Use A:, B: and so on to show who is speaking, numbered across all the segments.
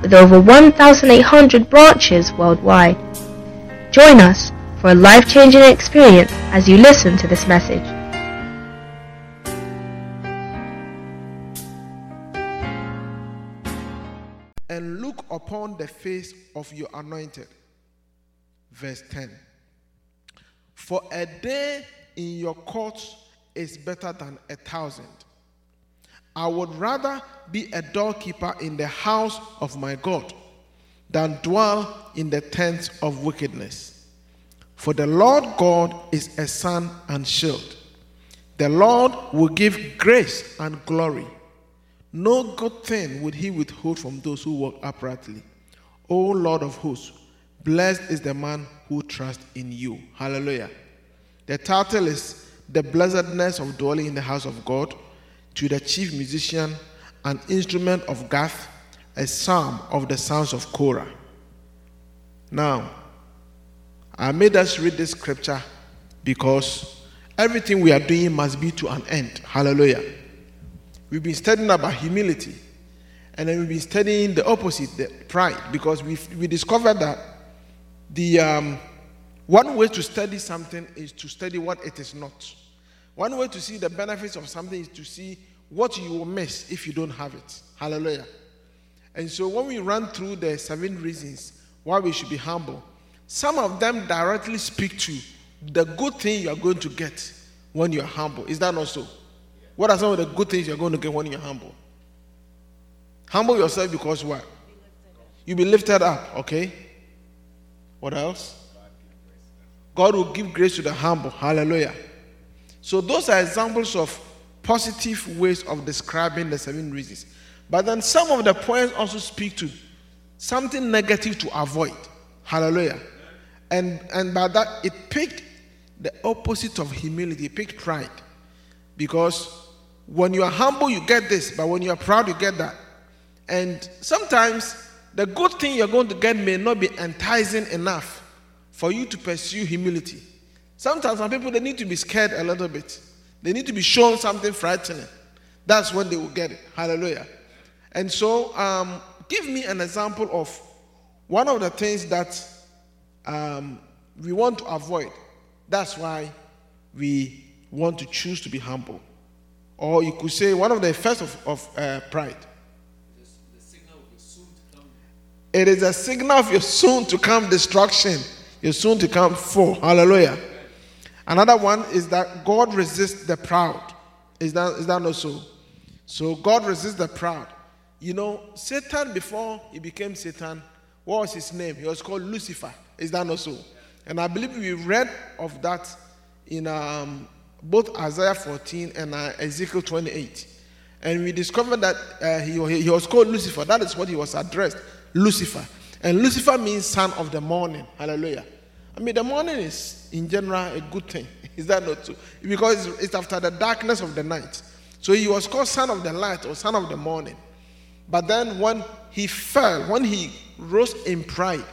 A: with over 1,800 branches worldwide. Join us for a life-changing experience as you listen to this message.
B: and look upon the face of your anointed. Verse 10. For a day in your courts is better than a thousand. I would rather be a doorkeeper in the house of my God than dwell in the tents of wickedness. For the Lord God is a sun and shield. The Lord will give grace and glory. No good thing would he withhold from those who walk uprightly. O Lord of hosts, blessed is the man who trusts in you. Hallelujah. The title is The Blessedness of Dwelling in the House of God to the chief musician, an instrument of Gath, a psalm of the sons of Korah. Now, I made us read this scripture because everything we are doing must be to an end. Hallelujah. We've been studying about humility, and then we've been studying the opposite, the pride, because we we discovered that the um, one way to study something is to study what it is not. One way to see the benefits of something is to see what you will miss if you don't have it. Hallelujah. And so when we run through the seven reasons why we should be humble, some of them directly speak to the good thing you are going to get when you are humble. Is that not so? What are some of the good things you're going to get when you're humble? Humble yourself because what? You'll be lifted up, okay? What else? God will give grace to the humble. Hallelujah. So those are examples of positive ways of describing the seven reasons. But then some of the points also speak to something negative to avoid. Hallelujah. And and by that it picked the opposite of humility, it picked pride. Because when you are humble, you get this, but when you are proud, you get that. And sometimes the good thing you're going to get may not be enticing enough for you to pursue humility. Sometimes some people they need to be scared a little bit. They need to be shown something frightening. That's when they will get it. Hallelujah. And so, um, give me an example of one of the things that um, we want to avoid. That's why we want to choose to be humble. Or you could say one of the effects of, of uh, pride. It is a signal of your soon to come destruction, your soon to come fall. Hallelujah. Another one is that God resists the proud. Is that, is that not so? So God resists the proud. You know, Satan, before he became Satan, what was his name? He was called Lucifer. Is that not so? And I believe we read of that in um, both Isaiah 14 and uh, Ezekiel 28. And we discovered that uh, he, he was called Lucifer. That is what he was addressed Lucifer. And Lucifer means son of the morning. Hallelujah. I mean, the morning is, in general, a good thing. Is that not so? Because it's after the darkness of the night. So he was called son of the light or son of the morning. But then when he fell, when he rose in pride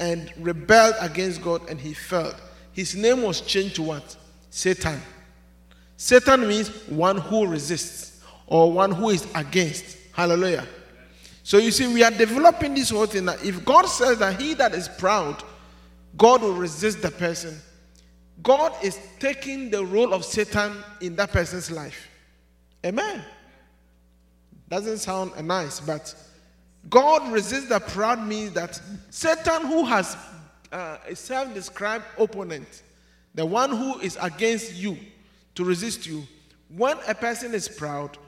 B: and rebelled against God and he fell, his name was changed to what? Satan. Satan means one who resists or one who is against. Hallelujah. So you see, we are developing this whole thing that if God says that he that is proud, God will resist the person, God is taking the role of Satan in that person's life. Amen. Doesn't sound nice, but God resists the proud means that Satan, who has uh, a self described opponent, the one who is against you to resist you, when a person is proud,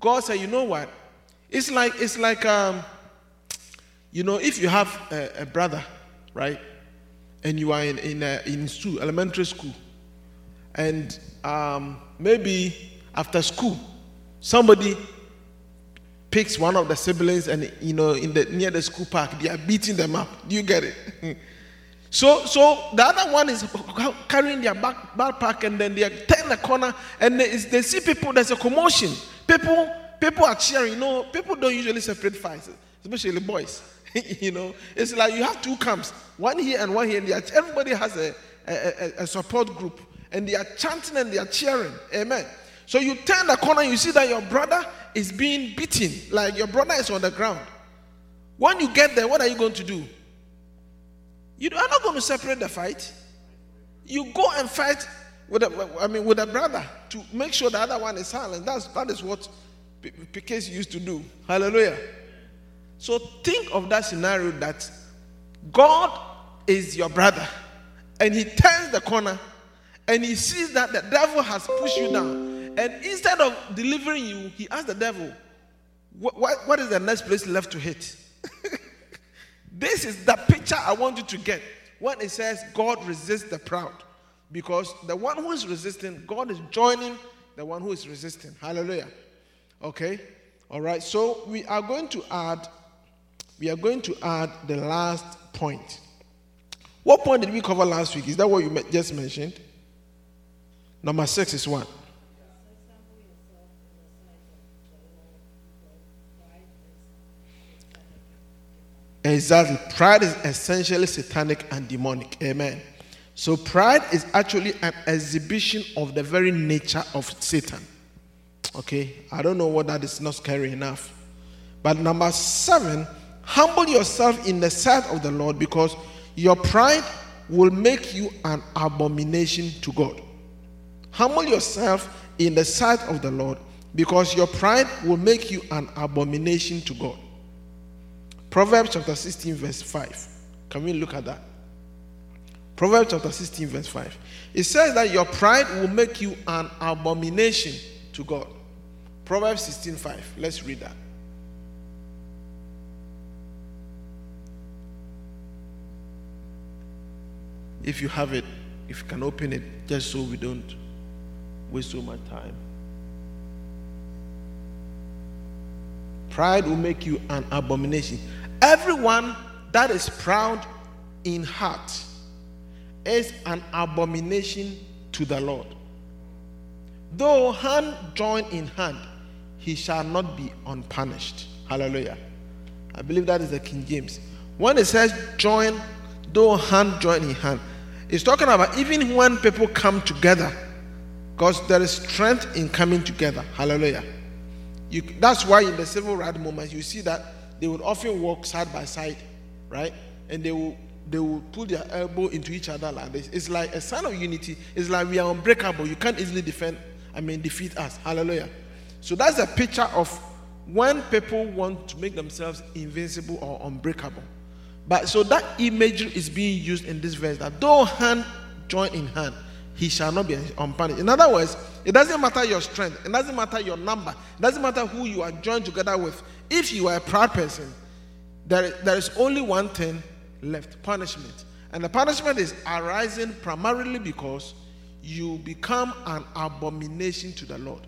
B: God said, you know what? It's like, it's like um, you know, if you have a, a brother, right? And you are in, in, a, in school, elementary school, and um, maybe after school, somebody picks one of the siblings and you know in the near the school park they are beating them up do you get it So, so the other one is carrying their back, backpack and then they are turn the corner and they, they see people, there's a commotion. People, people are cheering. You know, people don't usually separate fights, especially boys. you know, it's like you have two camps, one here and one here. And everybody has a, a, a, support group and they are chanting and they are cheering. Amen. So you turn the corner, you see that your brother is being beaten, like your brother is on the ground. When you get there, what are you going to do? You are not going to separate the fight. You go and fight with a, I mean, with a brother to make sure the other one is silent. That's that is what PKs used to do. Hallelujah. So think of that scenario that God is your brother, and he turns the corner, and he sees that the devil has pushed you down, and instead of delivering you, he asks the devil, "What, what, what is the next place left to hit?" This is the picture I want you to get when it says God resists the proud. Because the one who is resisting, God is joining the one who is resisting. Hallelujah. Okay? All right. So we are going to add we are going to add the last point. What point did we cover last week? Is that what you just mentioned? Number 6 is one. Exactly. Pride is essentially satanic and demonic. Amen. So, pride is actually an exhibition of the very nature of Satan. Okay. I don't know what that is not scary enough. But number seven, humble yourself in the sight of the Lord because your pride will make you an abomination to God. Humble yourself in the sight of the Lord because your pride will make you an abomination to God. Proverbs chapter 16, verse 5. Can we look at that? Proverbs chapter 16, verse 5. It says that your pride will make you an abomination to God. Proverbs 16, 5. Let's read that. If you have it, if you can open it, just so we don't waste so much time. Pride will make you an abomination. Everyone that is proud in heart is an abomination to the Lord. Though hand join in hand, he shall not be unpunished. Hallelujah. I believe that is the King James. When it says join, though hand join in hand, it's talking about even when people come together, because there is strength in coming together. Hallelujah. You, that's why in the civil rights movement, you see that they would often walk side by side, right? And they will they will put their elbow into each other like this. It's like a sign of unity. It's like we are unbreakable. You can't easily defend, I mean, defeat us. Hallelujah. So that's a picture of when people want to make themselves invincible or unbreakable. But so that imagery is being used in this verse that though hand join in hand, he shall not be unpunished. In other words, it doesn't matter your strength, it doesn't matter your number, it doesn't matter who you are joined together with. If you are a proud person, there, there is only one thing left punishment. And the punishment is arising primarily because you become an abomination to the Lord.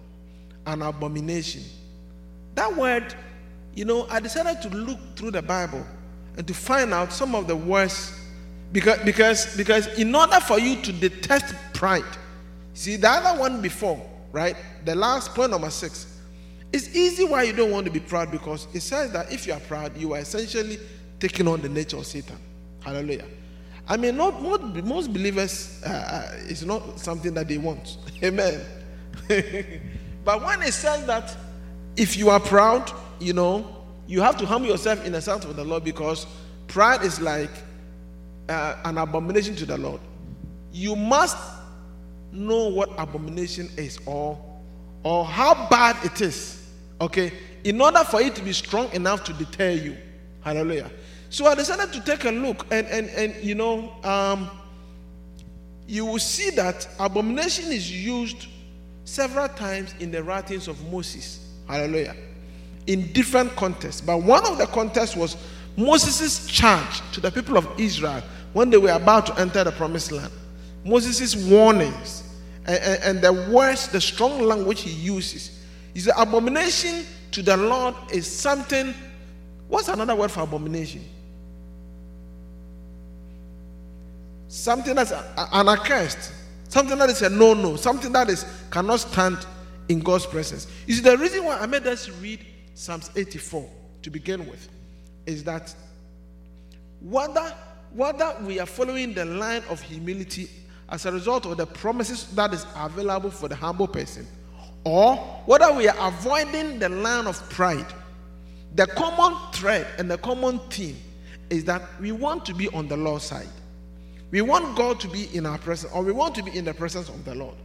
B: An abomination. That word, you know, I decided to look through the Bible and to find out some of the worst. because because because in order for you to detest pride, see the other one before, right? The last point number six it's easy why you don't want to be proud because it says that if you are proud, you are essentially taking on the nature of Satan. Hallelujah. I mean, not, most, most believers, uh, uh it's not something that they want. Amen. but when it says that if you are proud, you know, you have to humble yourself in the sight of the Lord because pride is like uh, an abomination to the Lord. You must know what abomination is or, or how bad it is Okay? In order for it to be strong enough to deter you. Hallelujah. So I decided to take a look, and and and you know, um, you will see that abomination is used several times in the writings of Moses. Hallelujah. In different contexts. But one of the contexts was Moses' charge to the people of Israel when they were about to enter the promised land. Moses' warnings and, and, and the words, the strong language he uses you see, abomination to the Lord is something. What's another word for abomination? something that's an accursed, something that is a no no, something that is cannot stand in God's presence. See, the reason why I made us read Psalms 84 to begin with is that whether, whether we are following the line of humility as a result of the promises that is available for the humble person, or whether we are avoiding the line of pride, the common thread and the common theme is that we want to be on the Lord's side. We want God to be in our presence, or we want to be in the presence of the Lord.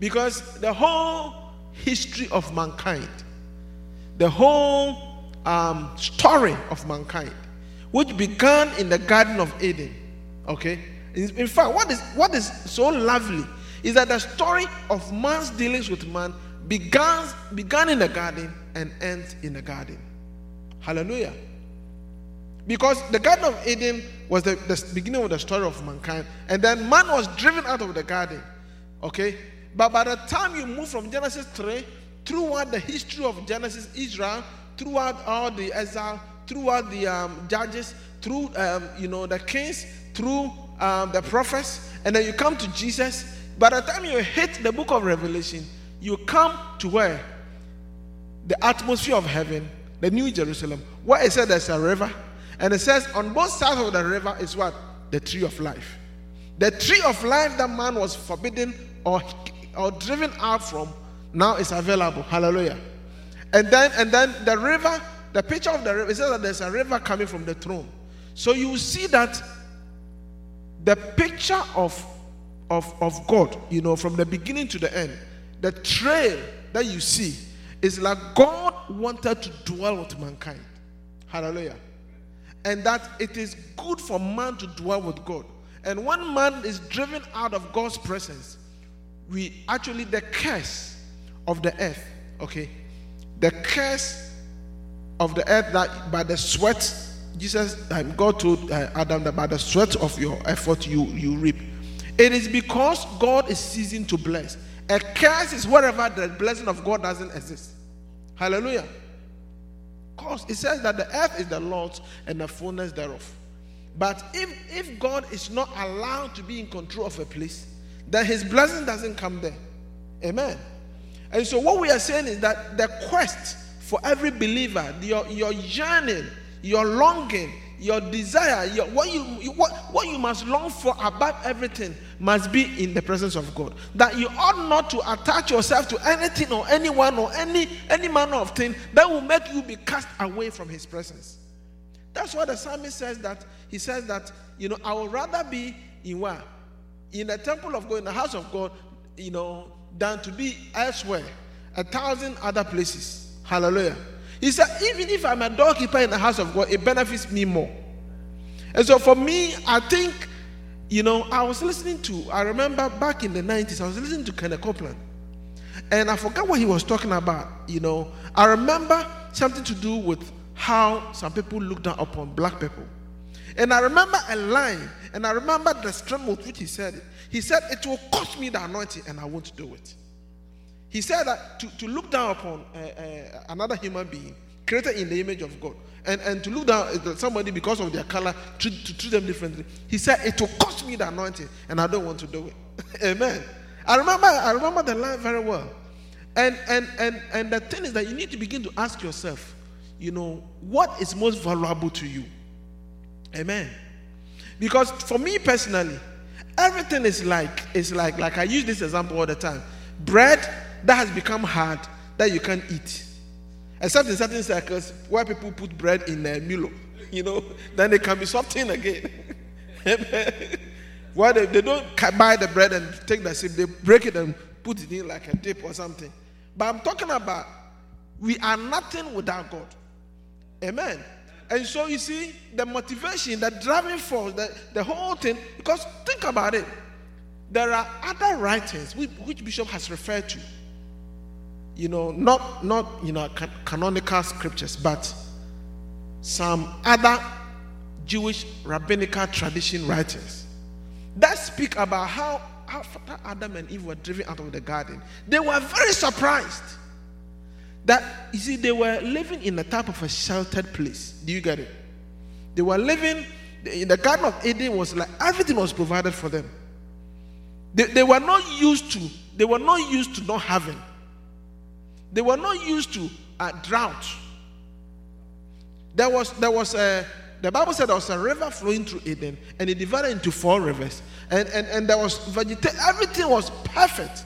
B: Because the whole history of mankind, the whole um, story of mankind, which began in the Garden of Eden, okay? In, fact, what is, what is so lovely is that the story of man's dealings with man began, began in the garden and ends in the garden. Hallelujah. Because the Garden of Eden was the, the beginning of the story of mankind, and then man was driven out of the garden. Okay? But by the time you move from Genesis 3, throughout the history of Genesis, Israel, throughout all the exile, throughout the um, judges, through um, you know the kings, through um, the prophets, and then you come to Jesus. By the time you hit the book of Revelation, you come to where the atmosphere of heaven, the New Jerusalem, where it said there's a river, and it says, on both sides of the river is what? The tree of life. The tree of life that man was forbidden or, or driven out from now it's available. Hallelujah. And then and then the river, the picture of the river, it says that there's a river coming from the throne. So you see that the picture of, of, of God, you know, from the beginning to the end, the trail that you see is like God wanted to dwell with mankind. Hallelujah and that it is good for man to dwell with God. And when man is driven out of God's presence, we actually, the curse of the earth, okay, the curse of the earth that by the sweat, Jesus, um, God told uh, Adam that by the sweat of your effort you, you reap. It is because God is ceasing to bless. A curse is wherever the blessing of God doesn't exist. Hallelujah. Because it says that the earth is the Lord's and the fullness thereof. But if, if God is not allowed to be in control of a place, then his blessing doesn't come there. Amen. And so what we are saying is that the quest for every believer, your, your yearning, your longing, your desire, your, what, you, what, what you must long for above everything must be in the presence of God. That you ought not to attach yourself to anything or anyone or any, any manner of thing that will make you be cast away from His presence. That's why the psalmist says that. He says that, you know, I would rather be in where? In the temple of God, in the house of God, you know, than to be elsewhere, a thousand other places. Hallelujah. He said, even if I'm a doorkeeper in the house of God, it benefits me more. And so for me, I think, you know, I was listening to, I remember back in the 90s, I was listening to Kenneth Copeland. And I forgot what he was talking about. You know, I remember something to do with how some people look down upon black people. And I remember a line, and I remember the strength with which he said it. He said, It will cost me the anointing, and I won't do it. He said that to, to look down upon uh, uh, another human being created in the image of God and, and to look down at somebody because of their color, to, to treat them differently. He said, It will cost me the anointing, and I don't want to do it. Amen. I remember, I remember the line very well. And, and, and, and the thing is that you need to begin to ask yourself, you know, what is most valuable to you? Amen. Because for me personally, everything is like, is like, like I use this example all the time. Bread that has become hard that you can't eat. Except in certain circles where people put bread in a Milo, you know, then they can be something again. where they, they don't buy the bread and take the sip, they break it and put it in like a dip or something. But I'm talking about we are nothing without God. Amen. And so you see, the motivation, the driving force, the, the whole thing, because think about it. There are other writings which, Bishop has referred to. You know, not not you know can- canonical scriptures, but some other Jewish rabbinical tradition writers that speak about how after Adam and Eve were driven out of the garden, they were very surprised that you see they were living in a type of a sheltered place. Do you get it? They were living in the Garden of Eden was like everything was provided for them. They, they were not used to, they were not used to not having. They were not used to a drought. There was there was a the Bible said there was a river flowing through Eden, and it divided into four rivers, and and, and there was vegetation. Everything was perfect.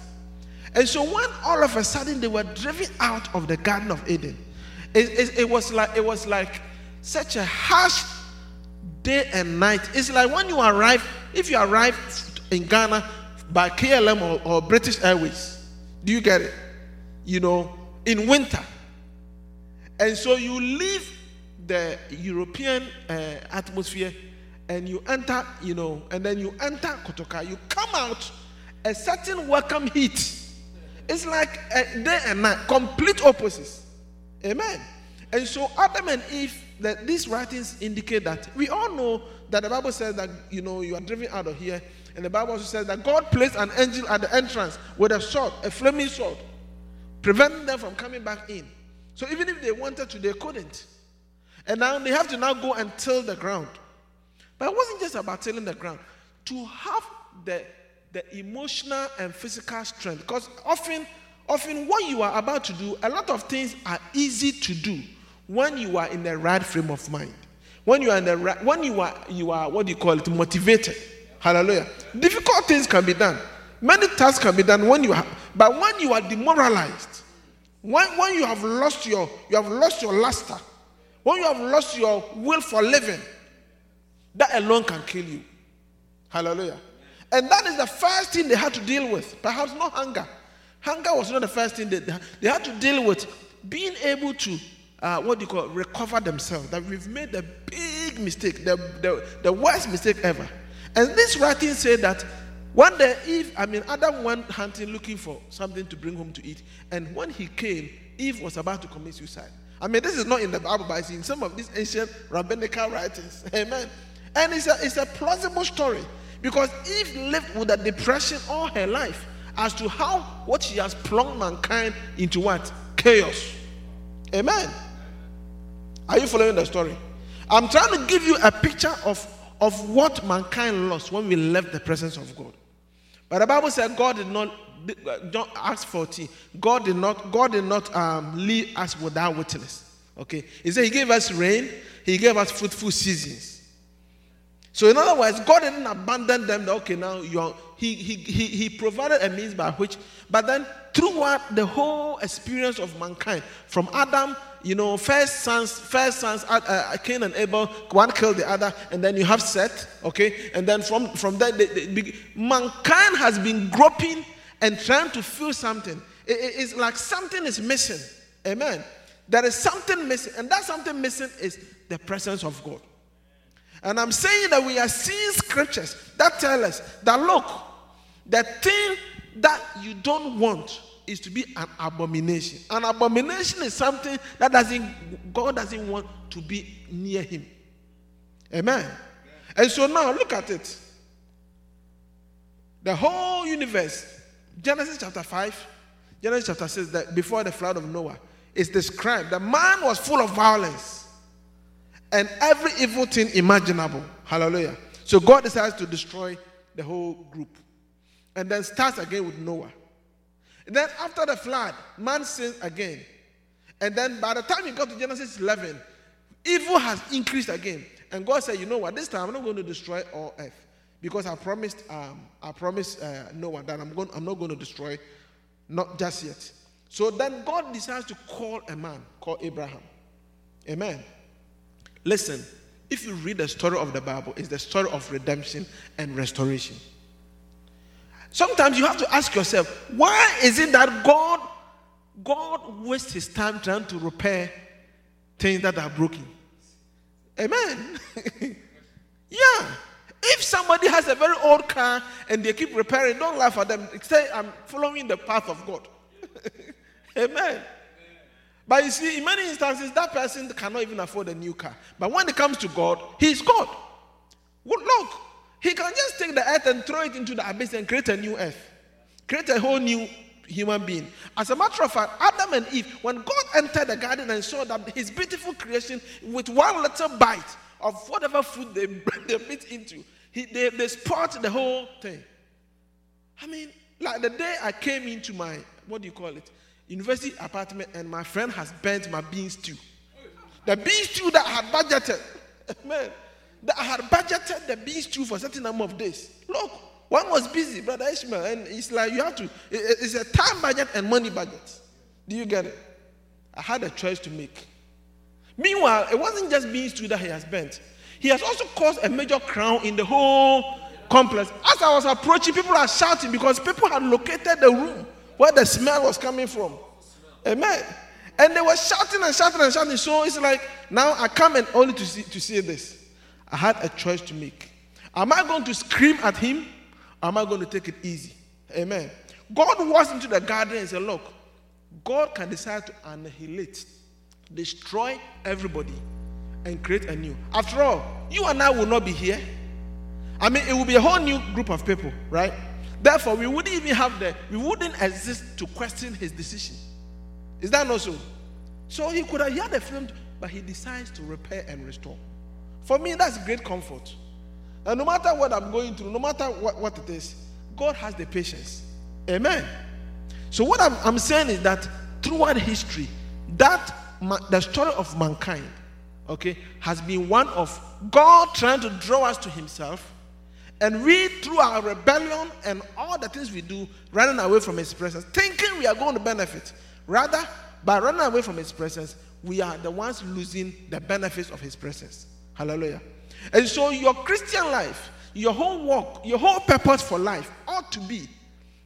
B: And so when all of a sudden they were driven out of the Garden of Eden, it, it, it was like it was like such a harsh day and night. It's like when you arrive, if you arrive in Ghana by KLM or, or British Airways, do you get it? You know, in winter. And so you leave the European uh, atmosphere and you enter, you know, and then you enter Kotoka, you come out a certain welcome heat. It's like eh, day and night, complete opposites. Amen. And so Adam and Eve, that these writings indicate that we all know that the Bible says that you know you are driven out of here, and the Bible also says that God placed an angel at the entrance with a sword, a flaming sword, preventing them from coming back in. So even if they wanted to, they couldn't. And now they have to now go and till the ground. But it wasn't just about tilling the ground. To have the, the emotional and physical strength. Because often, often what you are about to do, a lot of things are easy to do when you are in the right frame of mind. When you are in the right, when you are you are what do you call it, motivated. Hallelujah. Difficult things can be done. Many tasks can be done when you are, but when you are demoralized, when, when you have lost your you have lost your luster, when you have lost your will for living, that alone can kill you. Hallelujah. And that is the first thing they had to deal with. Perhaps not hunger. Hunger was not the first thing they, they had to deal with. Being able to, uh, what do you call recover themselves. That we've made a big mistake, the, the, the worst mistake ever. And this writing said that one day, Eve, I mean, Adam went hunting looking for something to bring home to eat. And when he came, Eve was about to commit suicide. I mean, this is not in the Bible, but it's in some of these ancient rabbinical writings. Amen. And it's a, it's a plausible story because Eve lived with a depression all her life as to how what she has plunged mankind into what? Chaos. Amen. Are you following the story? I'm trying to give you a picture of, of what mankind lost when we left the presence of God. But the Bible said God did not John Acts 14. God did not, God did not um, leave us without witness. Okay. He said he gave us rain, he gave us fruitful seasons. So, in other words, God didn't abandon them. Okay, now you are, he, he, he, he provided a means by which, but then throughout the whole experience of mankind, from Adam, you know, first sons, first sons, uh, Cain and Abel, one killed the other, and then you have Seth, okay, and then from from that, mankind has been groping and trying to feel something. It, it's like something is missing. Amen. There is something missing, and that something missing is the presence of God. And I'm saying that we are seeing scriptures that tell us that look, the thing that you don't want is to be an abomination. An abomination is something that doesn't God doesn't want to be near him. Amen. And so now look at it. The whole universe, Genesis chapter 5, Genesis chapter 6, that before the flood of Noah, is described. The man was full of violence and every evil thing imaginable. Hallelujah. So God decides to destroy the whole group. And then starts again with Noah. And then after the flood, man sins again. And then by the time you got to Genesis 11, evil has increased again. And God said, you know what, this time I'm not going to destroy all earth. Because I promised, um, I promised uh, Noah that I'm, going, I'm not going to destroy, not just yet. So then God decides to call a man called Abraham. Amen. Listen, if you read the story of the Bible, it's the story of redemption and restoration. Sometimes you have to ask yourself, why is it that God God wastes his time trying to repair things that are broken? Amen. yeah. If somebody has a very old car and they keep repairing, don't laugh at them. Say, I'm following the path of God. Amen. But you see, in many instances, that person cannot even afford a new car. But when it comes to God, He's God. Well, look, He can just take the earth and throw it into the abyss and create a new earth, create a whole new human being. As a matter of fact, Adam and Eve, when God entered the garden and saw that His beautiful creation with one little bite of whatever food they, they bit into. He, they, they spoiled the whole thing. I mean, like the day I came into my, what do you call it, university apartment, and my friend has burnt my bean stew. The bean stew that I had budgeted, man, that I had budgeted the bean stew for a certain number of days. Look, one was busy, Brother Ishmael, and it's like you have to, it's a time budget and money budget. Do you get it? I had a choice to make. Meanwhile, it wasn't just bean stew that he has burnt. He has also caused a major crown in the whole complex. As I was approaching, people are shouting because people had located the room where the smell was coming from. Amen. And they were shouting and shouting and shouting. So it's like now I come and only to see to see this. I had a choice to make. Am I going to scream at him? Or am I going to take it easy? Amen. God walks into the garden and said, Look, God can decide to annihilate, destroy everybody, and create a new. After all, you and I will not be here. I mean, it will be a whole new group of people, right? Therefore, we wouldn't even have the, we wouldn't exist to question his decision. Is that not so? So he could have had a film, but he decides to repair and restore. For me, that's great comfort. And no matter what I'm going through, no matter what, what it is, God has the patience. Amen. So what I'm, I'm saying is that throughout history, that the story of mankind, okay, has been one of God trying to draw us to Himself, and we, through our rebellion and all the things we do, running away from His presence, thinking we are going to benefit. Rather, by running away from His presence, we are the ones losing the benefits of His presence. Hallelujah. And so, your Christian life, your whole work, your whole purpose for life ought to be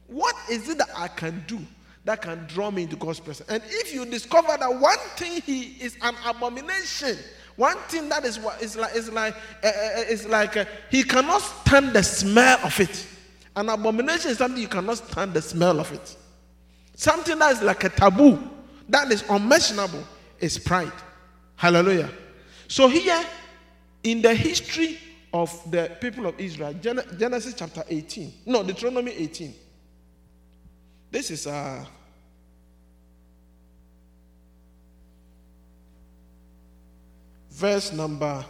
B: what is it that I can do that can draw me into God's presence? And if you discover that one thing He is an abomination, one thing that is what is like is like uh, is like uh, He cannot stand the smell of it. An abomination is something you cannot stand the smell of it. Something that is like a taboo, that is unmentionable, is pride. Hallelujah. So here, in the history of the people of Israel, Genesis chapter 18, no, Deuteronomy 18. This is uh, verse number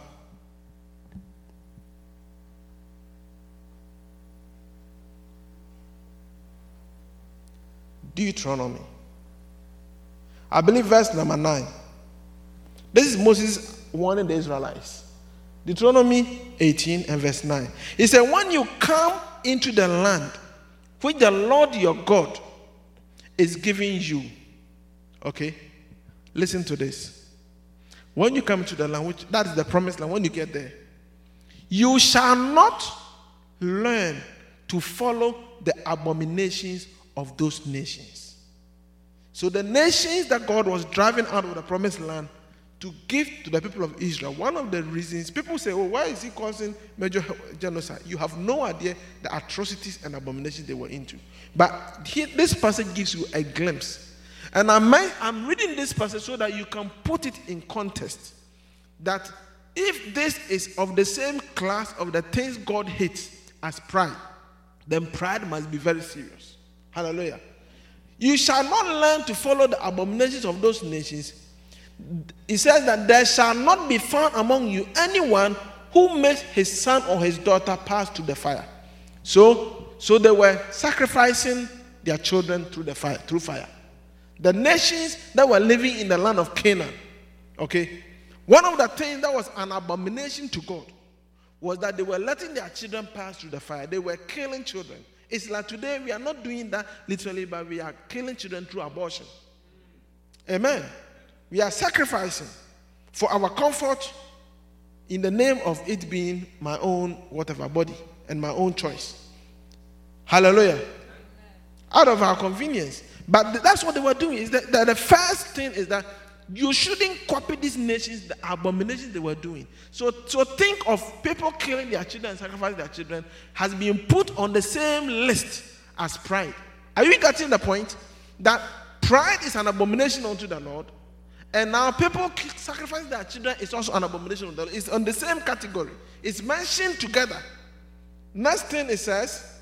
B: Deuteronomy. I believe verse number 9. This is Moses warning the Israelites. Deuteronomy 18 and verse 9. He said, When you come into the land which the Lord your God is giving you. Okay? Listen to this. When you come to the land, which that is the promised land, when you get there, you shall not learn to follow the abominations of those nations. So the nations that God was driving out of the promised land to give to the people of Israel. One of the reasons people say, Oh, why is he causing major genocide? You have no idea the atrocities and abominations they were into. But this passage gives you a glimpse. And I'm, I'm reading this passage so that you can put it in context. That if this is of the same class of the things God hates as pride, then pride must be very serious. Hallelujah. You shall not learn to follow the abominations of those nations he says that there shall not be found among you anyone who makes his son or his daughter pass through the fire. So, so they were sacrificing their children through the fire, through fire. The nations that were living in the land of Canaan, okay, one of the things that was an abomination to God was that they were letting their children pass through the fire. They were killing children. It's like today we are not doing that literally, but we are killing children through abortion. Amen. We are sacrificing for our comfort in the name of it being my own whatever body and my own choice. Hallelujah. Out of our convenience. But that's what they were doing. Is that, that the first thing is that you shouldn't copy these nations, the abominations they were doing. So, so think of people killing their children and sacrificing their children has been put on the same list as pride. Are you getting the point? That pride is an abomination unto the Lord, and now people sacrifice their children is also an abomination. It's on the same category. It's mentioned together. Next thing it says,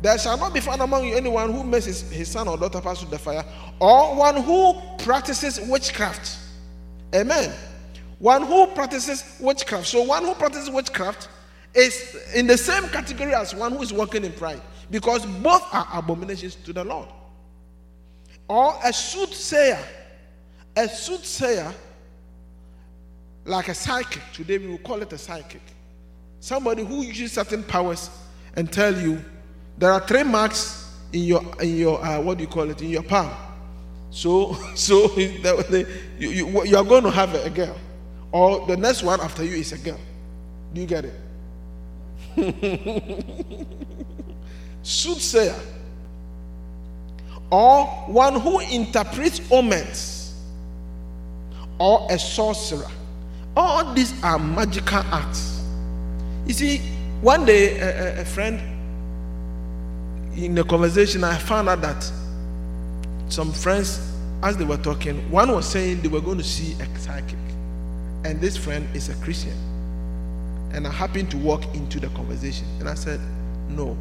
B: there shall not be found among you anyone who makes his, his son or daughter pass through the fire, or one who practices witchcraft. Amen. one who practices witchcraft. So, one who practices witchcraft is in the same category as one who is walking in pride because both are abominations to the Lord. Or a soothsayer. A soothsayer, like a psychic. Today we will call it a psychic. Somebody who uses certain powers and tell you there are three marks in your in your uh, what do you call it in your palm. So so you, you, you are going to have a girl, or the next one after you is a girl. Do you get it? Soothsayer, or one who interprets omens, or a sorcerer. All these are magical acts. You see, one day a, a, a friend in the conversation, I found out that some friends, as they were talking, one was saying they were going to see a psychic, and this friend is a Christian. And I happened to walk into the conversation, and I said, No,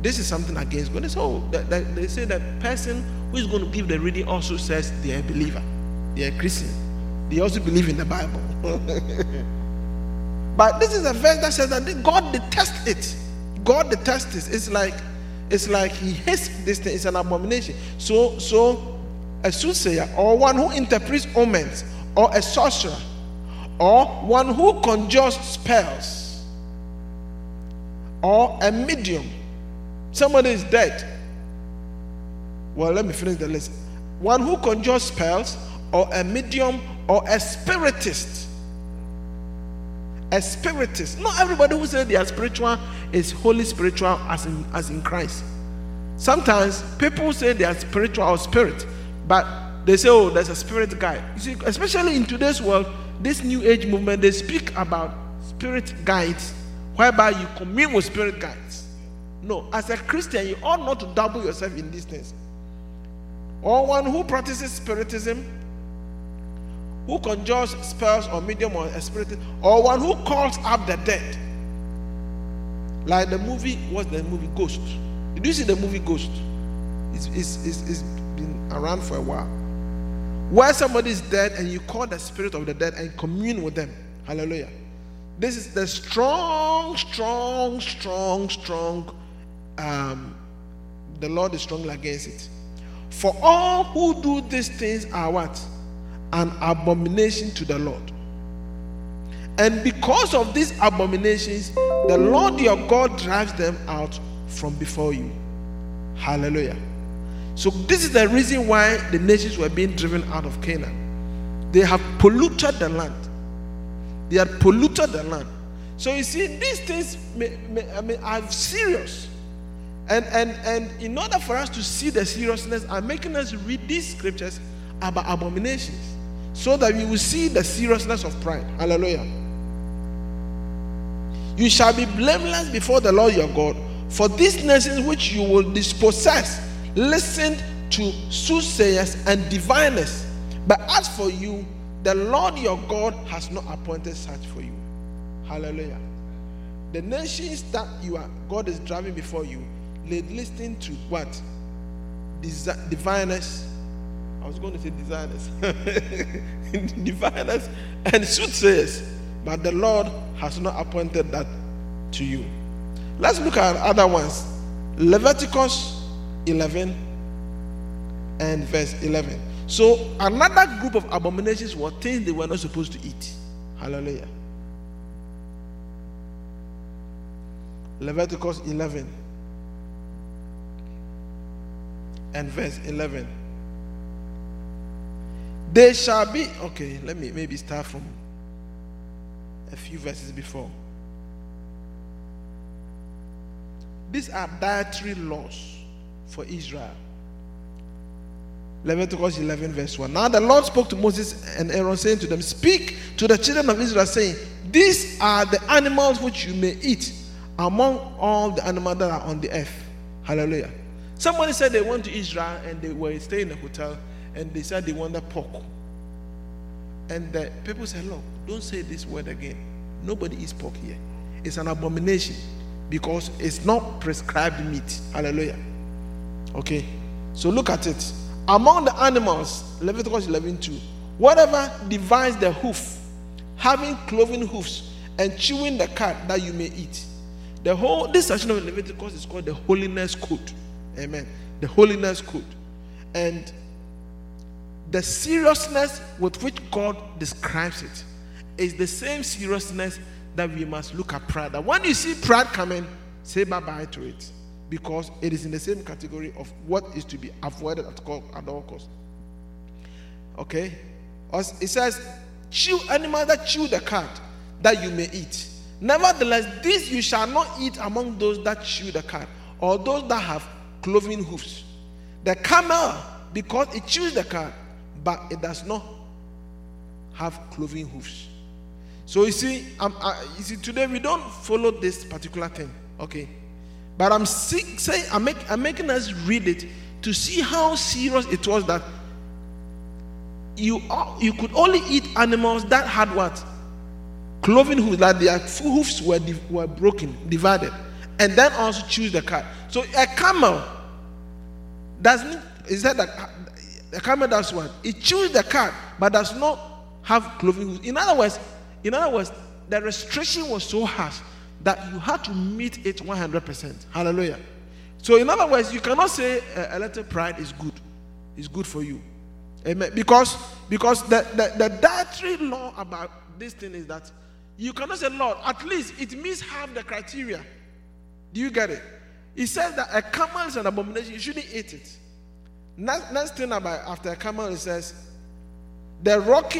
B: this is something against God. They say, oh, they say that person who is going to give the reading also says they are a believer, they are a Christian, they also believe in the Bible. but this is a verse that says that God detests it. God detests it. It's like it's like he hates this thing. It's an abomination. So, so a soothsayer or one who interprets omens or a sorcerer or one who conjures spells or a medium. Somebody is dead. Well, let me finish the list. One who conjures spells or a medium or a spiritist. A spiritist. Not everybody who says they are spiritual is holy spiritual as in, as in Christ. Sometimes people say they are spiritual or spirit, but they say, oh, there's a spirit guy. You see, especially in today's world, this new age movement, they speak about spirit guides, whereby you commune with spirit guides. No, as a Christian, you ought not to double yourself in these things. Or one who practices spiritism, who conjures spells or medium or spirit, or one who calls up the dead. Like the movie, what's the movie? Ghost. Did you see the movie Ghost? It's, it's, it's, it's been around for a while. Where somebody is dead and you call the spirit of the dead and commune with them. Hallelujah. This is the strong, strong, strong, strong. Um, the Lord is strongly against it. For all who do these things are what? An abomination to the Lord. And because of these abominations, the Lord your God drives them out from before you. Hallelujah. So, this is the reason why the nations were being driven out of Canaan. They have polluted the land. They have polluted the land. So, you see, these things may, may, I mean, are serious. And, and, and in order for us to see the seriousness, I'm making us read these scriptures about abominations so that we will see the seriousness of pride. Hallelujah. You shall be blameless before the Lord your God. For these nations which you will dispossess, listen to soothsayers and diviners. But as for you, the Lord your God has not appointed such for you. Hallelujah. The nations that you are, God is driving before you, they listen to what? Desi- diviners. I was going to say designers. diviners and soothsayers. But the Lord has not appointed that to you. Let's look at other ones. Leviticus 11 and verse 11. So, another group of abominations were things they were not supposed to eat. Hallelujah. Leviticus 11 and verse 11. They shall be, okay, let me maybe start from a few verses before. These are dietary laws for Israel. Leviticus 11, verse 1. Now the Lord spoke to Moses and Aaron, saying to them, Speak to the children of Israel, saying, These are the animals which you may eat among all the animals that are on the earth. Hallelujah. Somebody said they went to Israel and they were staying in a hotel and they said they wanted pork. And the people said, Look, don't say this word again. Nobody eats pork here. It's an abomination because it's not prescribed meat. Hallelujah. Okay. So look at it. Among the animals, Leviticus 11 2, whatever divides the hoof having cloven hoofs, and chewing the cud that you may eat. The whole this section of Leviticus is called the holiness code. Amen. The holiness code. And the seriousness with which God describes it is the same seriousness that we must look at pride. That when you see pride coming, say bye bye to it because it is in the same category of what is to be avoided at, all costs. Okay? It says, chew animal that chew the cud that you may eat. Nevertheless, this you shall not eat among those that chew the cud or those that have cloven hoofs. The camel, because it chews the cud, but it does not have cloven hoofs. So you see, uh, you see, today we don't follow this particular thing, okay? But I'm saying I'm, make, I'm making us read it to see how serious it was that you you could only eat animals that had what cloven hooves that their hoofs were were broken, divided, and then also chews the cud. So a camel doesn't is that that a camel does what? It chews the cud, but does not have hooves. In other words, in other words, the restriction was so harsh that you had to meet it 100%. Hallelujah. So, in other words, you cannot say a, a little pride is good. It's good for you. Amen. Because because the, the, the dietary law about this thing is that you cannot say, Lord, at least it means have the criteria. Do you get it? He says that a camel is an abomination, you shouldn't eat it. Next, next thing about after camel, it says the rock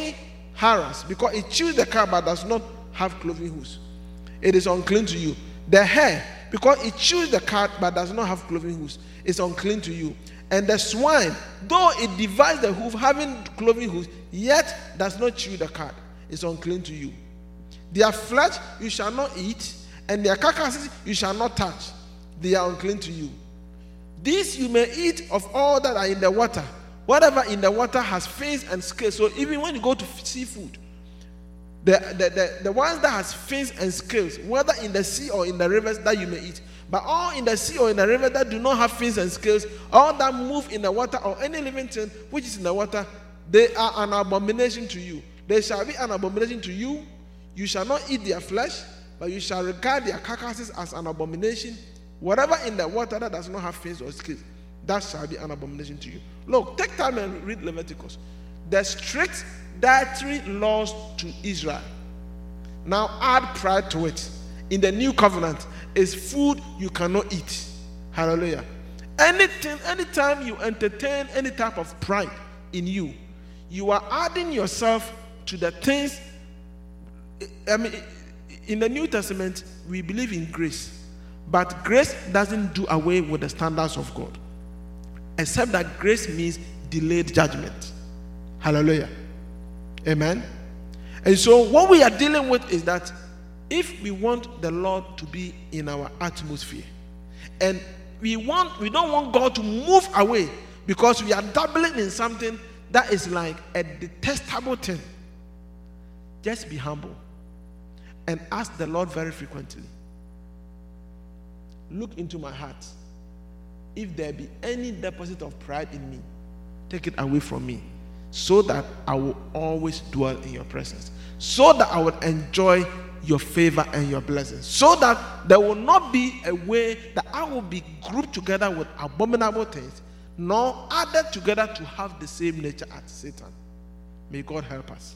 B: hyrax, because it chews the cud but does not have cloven hooves. It is unclean to you. The hare, because it chews the cud but does not have cloven hooves, is unclean to you. And the swine, though it divides the hoof, having cloven hooves, yet does not chew the cud, is unclean to you. Their flesh you shall not eat, and their carcasses you shall not touch. They are unclean to you. This you may eat of all that are in the water. Whatever in the water has fins and scales. So even when you go to seafood, the, the, the, the ones that has fins and scales, whether in the sea or in the rivers that you may eat, but all in the sea or in the river that do not have fins and scales, all that move in the water or any living thing which is in the water, they are an abomination to you. They shall be an abomination to you. You shall not eat their flesh, but you shall regard their carcasses as an abomination. Whatever in the water that does not have fins or scales, that shall be an abomination to you. Look, take time and read Leviticus. The strict dietary laws to Israel. Now add pride to it. In the new covenant, is food you cannot eat. Hallelujah. Anything, anytime you entertain any type of pride in you, you are adding yourself to the things. I mean, in the New Testament, we believe in grace, but grace doesn't do away with the standards of God, except that grace means delayed judgment. Hallelujah. Amen. And so, what we are dealing with is that if we want the Lord to be in our atmosphere, and we want we don't want God to move away because we are dabbling in something that is like a detestable thing. Just be humble and ask the Lord very frequently. Look into my heart. If there be any deposit of pride in me, take it away from me so that I will always dwell in your presence, so that I will enjoy your favor and your blessings, so that there will not be a way that I will be grouped together with abominable things, nor added together to have the same nature as Satan. May God help us.